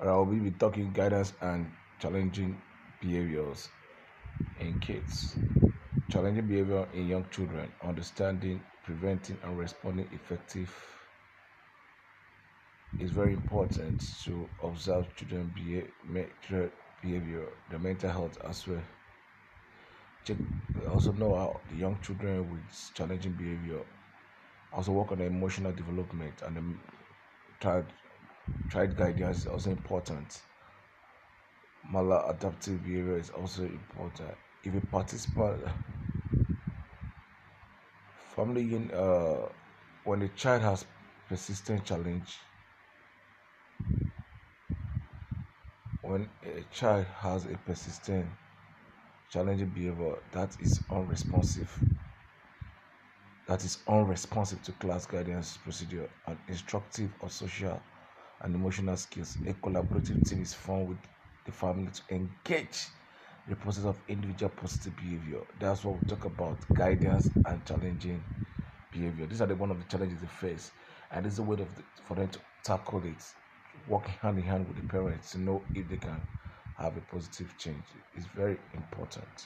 I will be talking guidance and challenging behaviors in kids. Challenging behavior in young children, understanding, preventing, and responding effective is very important to observe children behavior, behavior the mental health as well. Also know how the young children with challenging behavior also work on the emotional development and the child child guidance is also important. Maladaptive behavior is also important. If a participant family in uh, when a child has persistent challenge when a child has a persistent challenging behavior that is unresponsive that is unresponsive to class guidance procedure and instructive or social and emotional skills a collaborative team is formed with the family to engage the process of individual positive behavior. That's what we talk about guidance and challenging behavior. These are the one of the challenges they face and is a way of the, for them to tackle it working hand in hand with the parents to know if they can have a positive change. Is very important.